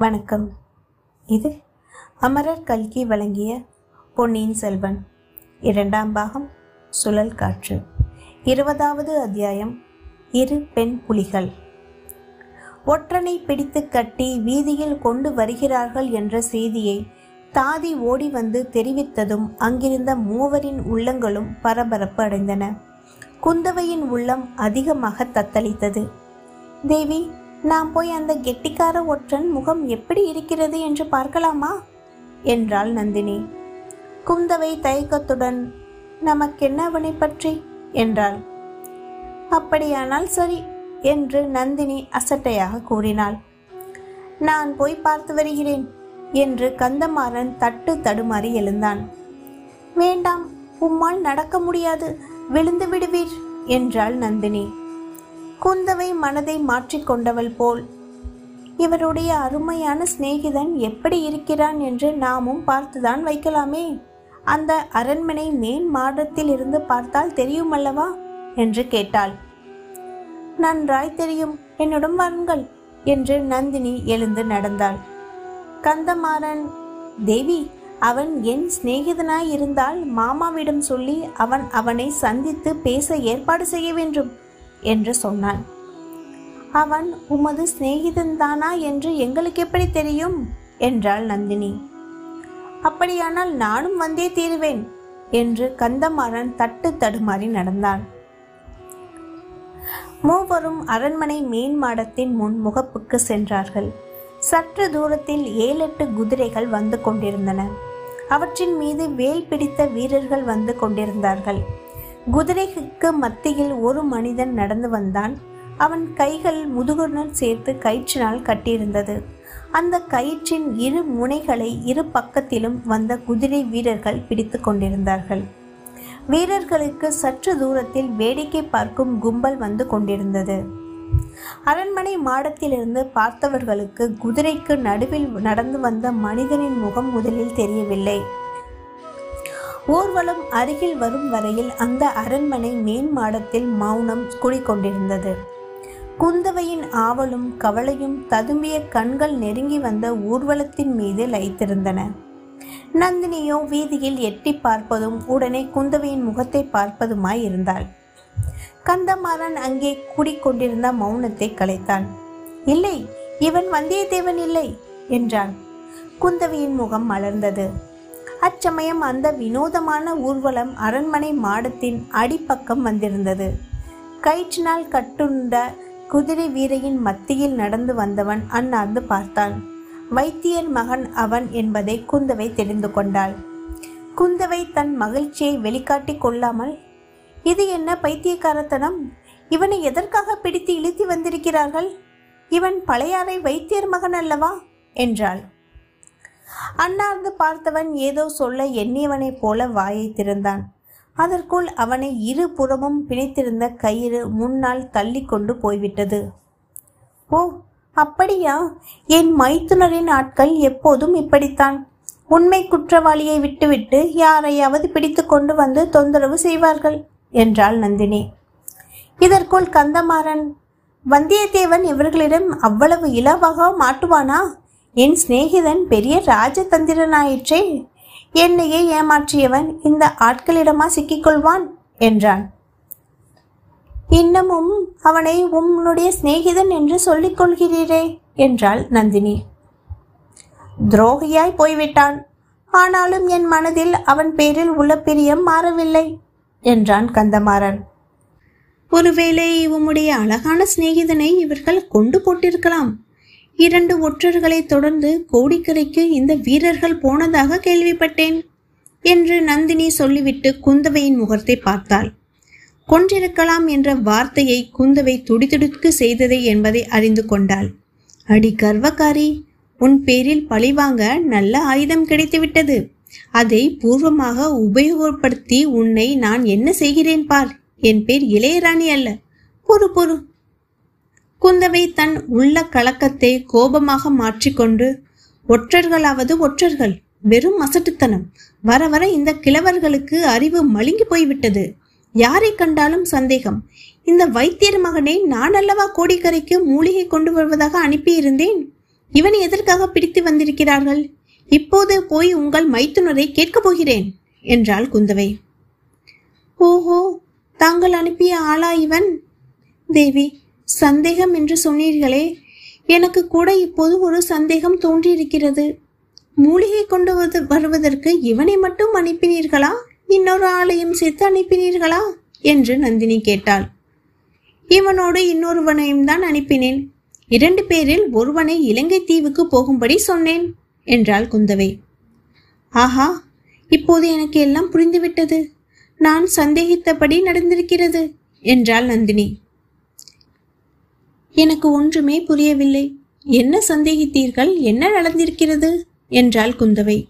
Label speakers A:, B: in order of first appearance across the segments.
A: வணக்கம். இது அமரர் கல்கி வழங்கிய பொன்னியின் செல்வன். இரண்டாம் பாகம் சுழல் காற்று. இருபதாவது அத்தியாயம் இரு பெண் புலிகள். ஒற்றனை பிடித்து கட்டி வீதியில் கொண்டு வருகிறார்கள் என்ற செய்தியை தாதி ஓடி வந்து தெரிவித்ததும் அங்கிருந்த மூவரின் உள்ளங்களும் பரபரப்பு அடைந்தன. குந்தவையின் உள்ளம் அதிகமாக தத்தளித்தது. தேவி நாம் போய் அந்த கெட்டிக்கார ஒற்றன் முகம் எப்படி இருக்கிறது என்று பார்க்கலாமா? என்றாள் நந்தினி. குந்தவை தயக்கத்துடன் நமக்கென்ன அவனை பற்றி? என்றாள். அப்படியானால் சரி என்று நந்தினி அசட்டையாக கூறினாள். நான் போய் பார்த்து வருகிறேன் என்று கந்தமாறன் தட்டு தடுமாறி எழுந்தான். வேண்டாம் உம்மால் நடக்க முடியாது விழுந்து விடுவீர் என்றாள் நந்தினி. குந்தவை மனதை மாற்றிக்கொண்டவள் போல். இவருடைய அருமையான சிநேகிதன் எப்படி இருக்கிறான் என்று நாமும் பார்த்துதான் வைக்கலாமே. அந்த அரண்மனை மேன் மாடத்தில் இருந்து பார்த்தால் தெரியும் அல்லவா என்று கேட்டாள். நன்றாய் தெரியும். என்னுடன் வாருங்கள் என்று நந்தினி எழுந்து நடந்தாள். கந்தமாறன் தேவி அவன் என் சிநேகிதனாய் இருந்தால் மாமாவிடம் சொல்லி அவன் அவனை சந்தித்து பேச ஏற்பாடு செய்ய வேண்டும். என்று சொன்னான். அவன் உமது சிநேகிதன்தானா என்று எங்களுக்கு எப்படி தெரியும்? என்றாள் நந்தினி. அப்படியானால் நானும் வந்தே தீருவேன் என்று கந்தமாறன் தட்டு தடுமாறி நடந்தான் மூவரும் அரண்மனை மேன் மாடத்தின் முன் முகப்புக்கு சென்றார்கள். சற்று தூரத்தில் ஏழெட்டு குதிரைகள் வந்து கொண்டிருந்தன. அவற்றின் மீது வேல் பிடித்த வீரர்கள் வந்து கொண்டிருந்தார்கள். குதிரைக்கு மத்தியில் ஒரு மனிதன் நடந்து வந்தான். அவன் கைகள் முதுகுடன் சேர்த்து கயிற்றினால் கட்டியிருந்தது. அந்த கயிற்றின் இரு முனைகளை இரு பக்கத்திலும் வந்த குதிரை வீரர்கள் பிடித்து கொண்டிருந்தார்கள். வீரர்களுக்கு சற்று தூரத்தில் வேடிக்கை பார்க்கும் கும்பல் வந்து கொண்டிருந்தது. அரண்மனை மாடத்திலிருந்து பார்த்தவர்களுக்கு குதிரைக்கு நடுவில் நடந்து வந்த மனிதனின் முகம் முதலில் தெரியவில்லை. ஊர்வலம் அருகில் வரும் வரையில் அந்த அரண்மனை மேன் மாடத்தில் மௌனம் குடிக்கொண்டிருந்தது குந்தவையின் ஆவலும் கவலையும் ததும்பிய கண்கள் நெருங்கி வந்த ஊர்வலத்தின் மீது லைத்திருந்தன நந்தினியோ வீதியில் எட்டி பார்ப்பதும் உடனே குந்தவையின் முகத்தை பார்ப்பதுமாய் இருந்தாள். கந்தமாறன் அங்கே கூடிக்கொண்டிருந்த மௌனத்தை கலைத்தான் இல்லை இவன் வந்தியத்தேவன் இல்லை என்றான் குந்தவையின் முகம் மலர்ந்தது. அச்சமயம் அந்த வினோதமான ஊர்வலம் அரண்மனை மாடத்தின் அடிப்பக்கம் வந்திருந்தது. கயிற்றினால் கட்டுண்ட குதிரை வீரையின் மத்தியில் நடந்து வந்தவன் அண்ணாந்து பார்த்தான். வைத்தியர் மகன் அவன் என்பதை குந்தவை தெரிந்து கொண்டாள். குந்தவை தன் மகிழ்ச்சியை வெளிக்காட்டிக் கொள்ளாமல் இது என்ன பைத்தியக்காரத்தனம்? இவனை எதற்காக பிடித்து இழுத்தி வந்திருக்கிறார்கள்? இவன் பழையாறை வைத்தியர் மகன் அல்லவா? என்றாள். அண்ணார்ந்து பார்த்தவன் ஏதோ சொல்ல எண்ணியவனைப் போல வாயை திறந்தான். அதற்குள் அவனை இரு புறமும் பிணைத்திருந்த கயிறு முன்னால் தள்ளி கொண்டு போய்விட்டது. ஓ அப்படியா? என் மைத்துனரின் ஆட்கள் எப்போதும் இப்படித்தான். உண்மை குற்றவாளியை விட்டுவிட்டு யாரையாவது பிடித்து கொண்டு வந்து தொந்தரவு செய்வார்கள் என்றாள் நந்தினி. இதற்குள் கந்தமாறன் வந்தியத்தேவன் இவர்களிடம் அவ்வளவு இலவாக மாட்டுவானா? என் சிநேகிதன் பெரிய ராஜதந்திரனாயிற்றே என்னையே ஏமாற்றியவன் இந்த ஆட்களிடமா சிக்கிக்கொள்வான் என்றான். இன்னமும் அவனை உன்னுடைய சிநேகிதன் என்று சொல்லிக் கொள்கிறீரே என்றாள் நந்தினி. துரோகியாய் போய்விட்டான். ஆனாலும் என் மனதில் அவன் பேரில் உள்ள பிரியம் மாறவில்லை என்றான் கந்தமாறன். ஒருவேளை உம்முடைய அழகான சிநேகிதனை இவர்கள் கொண்டு போட்டிருக்கலாம். இரண்டு ஒற்றர்களை தொடர்ந்து கோடிக்கரைக்கு இந்த வீரர்கள் போனதாக கேள்விப்பட்டேன் என்று நந்தினி சொல்லிவிட்டு குந்தவையின் முகத்தை பார்த்தாள். கொன்றிருக்கலாம் என்ற வார்த்தையை குந்தவை துடிதுடிக்கு செய்ததை என்பதை அறிந்து கொண்டாள். அடி கர்வக்காரி உன் பேரில் பழிவாங்க நல்ல ஆயுதம் கிடைத்துவிட்டது. அதை பூர்வமாக உபயோகப்படுத்தி உன்னை நான் என்ன செய்கிறேன் பார்? என் பேர் இளையராணி அல்ல. பொறு பொறு. குந்தவை தன் உள்ள கலக்கத்தை கோபமாக மாற்றிக்கொண்டு ஒற்றர்களாவது ஒற்றர்கள் வெறும் அசட்டுத்தனம். வர வர இந்த கிழவர்களுக்கு அறிவு மழுங்கி போய்விட்டது. யாரை கண்டாலும் சந்தேகம். இந்த வைத்தியர் மகனை நான் அல்லவா கோடிக்கரைக்கு மூலிகை கொண்டு வருவதாக அனுப்பியிருந்தேன்? இவனை எதற்காக பிடித்து வந்திருக்கிறார்கள்? இப்போது போய் உங்கள் மைத்துனரை கேட்கப் போகிறேன் என்றாள் குந்தவை. ஓஹோ தாங்கள் அனுப்பிய ஆளா இவன்? தேவி சந்தேகம் என்று சொன்னீர்களே? எனக்கு கூட இப்போது ஒரு சந்தேகம் தோன்றியிருக்கிறது. மூலிகை கொண்டு வது- வருவதற்கு இவனை மட்டும் அனுப்பினீர்களா? இன்னொரு ஆளையும் சேர்த்து அனுப்பினீர்களா? என்று நந்தினி கேட்டாள். இவனோடு இன்னொருவனையும் தான் அனுப்பினேன். இரண்டு பேரில் ஒருவனை இலங்கை தீவுக்கு போகும்படி சொன்னேன் என்றாள் குந்தவை. ஆஹா இப்போது எனக்கு எல்லாம் புரிந்துவிட்டது. நான் சந்தேகித்தபடி நடந்திருக்கிறது என்றாள் நந்தினி. எனக்கு ஒன்றுமே புரியவில்லை. என்ன சந்தேகித்தீர்கள்? என்ன நடந்திருக்கிறது? என்றாள் குந்தவை.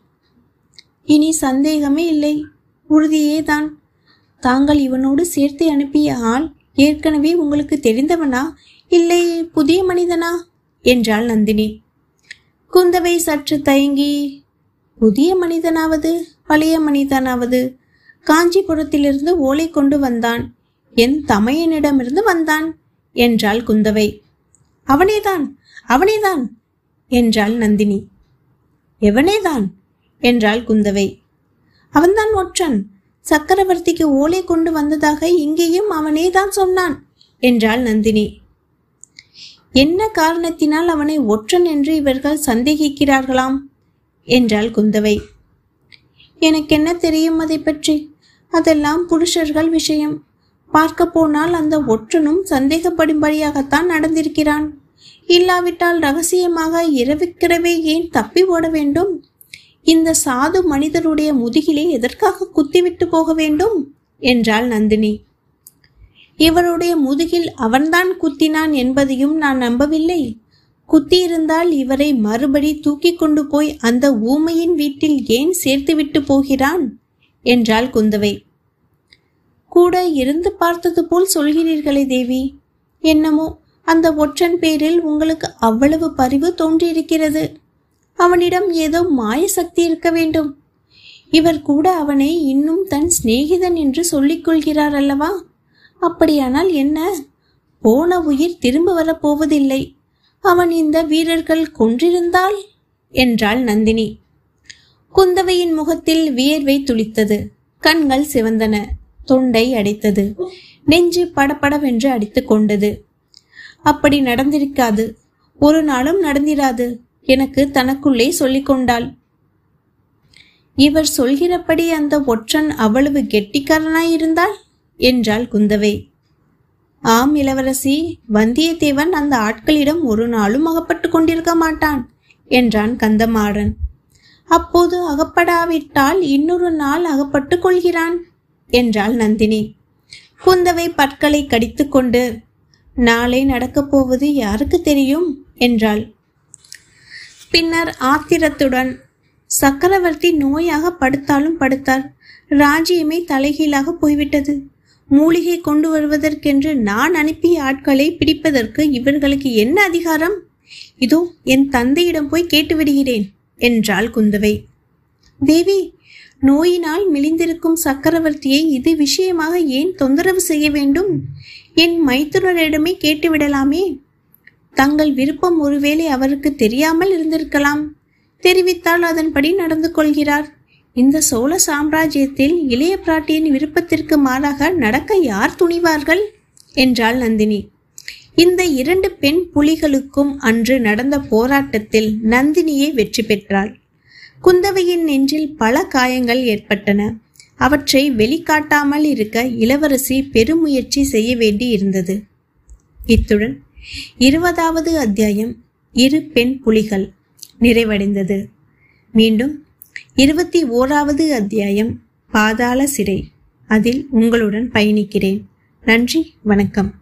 A: இனி சந்தேகமே இல்லை. உறுதியே தான். தாங்கள் இவனோடு சேர்த்து அனுப்பிய ஆள் ஏற்கனவே உங்களுக்கு தெரிந்தவனா? இல்லை புதிய மனிதனா? என்றாள் நந்தினி. குந்தவை சற்று தயங்கி புதிய மனிதனாவது பழைய மனிதனாவது? காஞ்சிபுரத்திலிருந்து ஓலை கொண்டு வந்தான். என் தமையனிடமிருந்து வந்தான். என்றாள் குந்தவை. அவனேதான் அவனேதான் என்றாள் நந்தினி. எவனேதான் என்றாள் குந்தவை. அவன்தான் ஒற்றன். சக்கரவர்த்திக்கு ஓலை கொண்டு வந்ததாக இங்கேயும் அவனேதான் சொன்னான் என்றாள் நந்தினி. என்ன காரணத்தினால் அவனை ஒற்றன் என்று இவர்கள் சந்தேகிக்கிறார்களாம்? என்றாள் குந்தவை. எனக்கென்ன தெரியும் அதை பற்றி? அதெல்லாம் புருஷர்கள் விஷயம். பார்க்க போனால் அந்த ஒற்றனும் சந்தேகப்படும்படியாகத்தான் நடந்திருக்கிறான். இல்லாவிட்டால் ரகசியமாக இரவிக்கிறவே ஏன் தப்பி ஓட வேண்டும்? இந்த சாது மனிதருடைய முதுகிலே எதற்காக குத்திவிட்டு போக வேண்டும்? என்றாள் நந்தினி. இவருடைய முதுகில் அவன்தான் குத்தினான் என்பதையும் நான் நம்பவில்லை. குத்தியிருந்தால் இவரை மறுபடி தூக்கி கொண்டு போய் அந்த ஊமையின் வீட்டில் ஏன் சேர்த்துவிட்டு போகிறான்? என்றாள் குந்தவை. கூட இருந்து பார்த்தது போல் சொல்கிறீர்களே தேவி. என்னமோ அந்த ஒற்றன் பேரில் உங்களுக்கு அவ்வளவு பரிவு தோன்றியிருக்கிறது. அவனிடம் ஏதோ மாய சக்தி இருக்க வேண்டும். இவர் கூட அவனை இன்னும் தன் சிநேகிதன் என்று சொல்லிக் கொள்கிறார் அல்லவா? அப்படியானால் என்ன? போன உயிர் திரும்ப வரப்போவதில்லை அவன் இந்த வீரர்கள் கொன்றிருந்தால்? என்றாள் நந்தினி. குந்தவையின் முகத்தில் வியர்வை துளித்தது. கண்கள் சிவந்தன. தொண்டை அடைத்தது. நெஞ்சு படபடவென்று அடித்துக் கொண்டது. அப்படி நடந்திருக்காது. ஒரு நாளும் நடந்திராது. எனக்கு தனக்குள்ளே சொல்லிக் கொண்டாள். இவர் சொல்கிறபடி அந்த ஒற்றன் அவ்வளவு கெட்டிக்காரனாயிருந்தாள் என்றாள் குந்தவை. ஆம் இளவரசி வந்தியத்தேவன் அந்த ஆட்களிடம் ஒரு நாளும் அகப்பட்டு கொண்டிருக்க மாட்டான் என்றான் கந்தமாறன். அப்போது அகப்படாவிட்டால் இன்னொரு நாள் அகப்பட்டு கொள்கிறான். என்றாள் நந்தினி. குந்தவை பற்களை கடித்துக்கொண்டு நாளை நடக்கப் போவது யாருக்கு தெரியும்? என்றாள். பின்னர் ஆத்திரத்துடன் சக்கரவர்த்தி நோயாக படுத்தாலும் படுத்தார். ராஜ்யமே தலைகீழாக போய்விட்டது. மூலிகை கொண்டு வருவதற்கென்று நான் அனுப்பிய ஆட்களை பிடிப்பதற்கு இவர்களுக்கு என்ன அதிகாரம்? இதோ என் தந்தையிடம் போய் கேட்டு விடுகிறேன் என்றாள் குந்தவை. தேவி நோயினால் மிளிந்திருக்கும் சக்கரவர்த்தியை இது விஷயமாக ஏன் தொந்தரவு செய்ய வேண்டும்? என் மைத்துனரிடமே கேட்டுவிடலாமே. தங்கள் விருப்பம் ஒருவேளை அவருக்கு தெரியாமல் இருந்திருக்கலாம். தெரிவித்தால் அதன்படி நடந்து கொள்கிறார். இந்த சோழ சாம்ராஜ்யத்தில் இளைய பிராட்டியின் விருப்பத்திற்கு மாறாக நடக்க யார் துணிவார்கள்? என்றாள் நந்தினி. இந்த இரண்டு பெண் புலிகளுக்கும் அன்று நடந்த போராட்டத்தில் நந்தினியே வெற்றி பெற்றாள். குந்தவையின் நெஞ்சில் பல காயங்கள் ஏற்பட்டன. அவற்றை வெளிக்காட்டாமல் இருக்க இளவரசி பெருமுயற்சி செய்ய வேண்டி இருந்தது. இத்துடன் இருபதாவது அத்தியாயம் இரு பெண் புலிகள் நிறைவடைந்தது. மீண்டும் இருபத்தி ஓராவது அத்தியாயம் பாதாள சிறை. அதில் உங்களுடன் பயணிக்கிறேன். நன்றி வணக்கம்.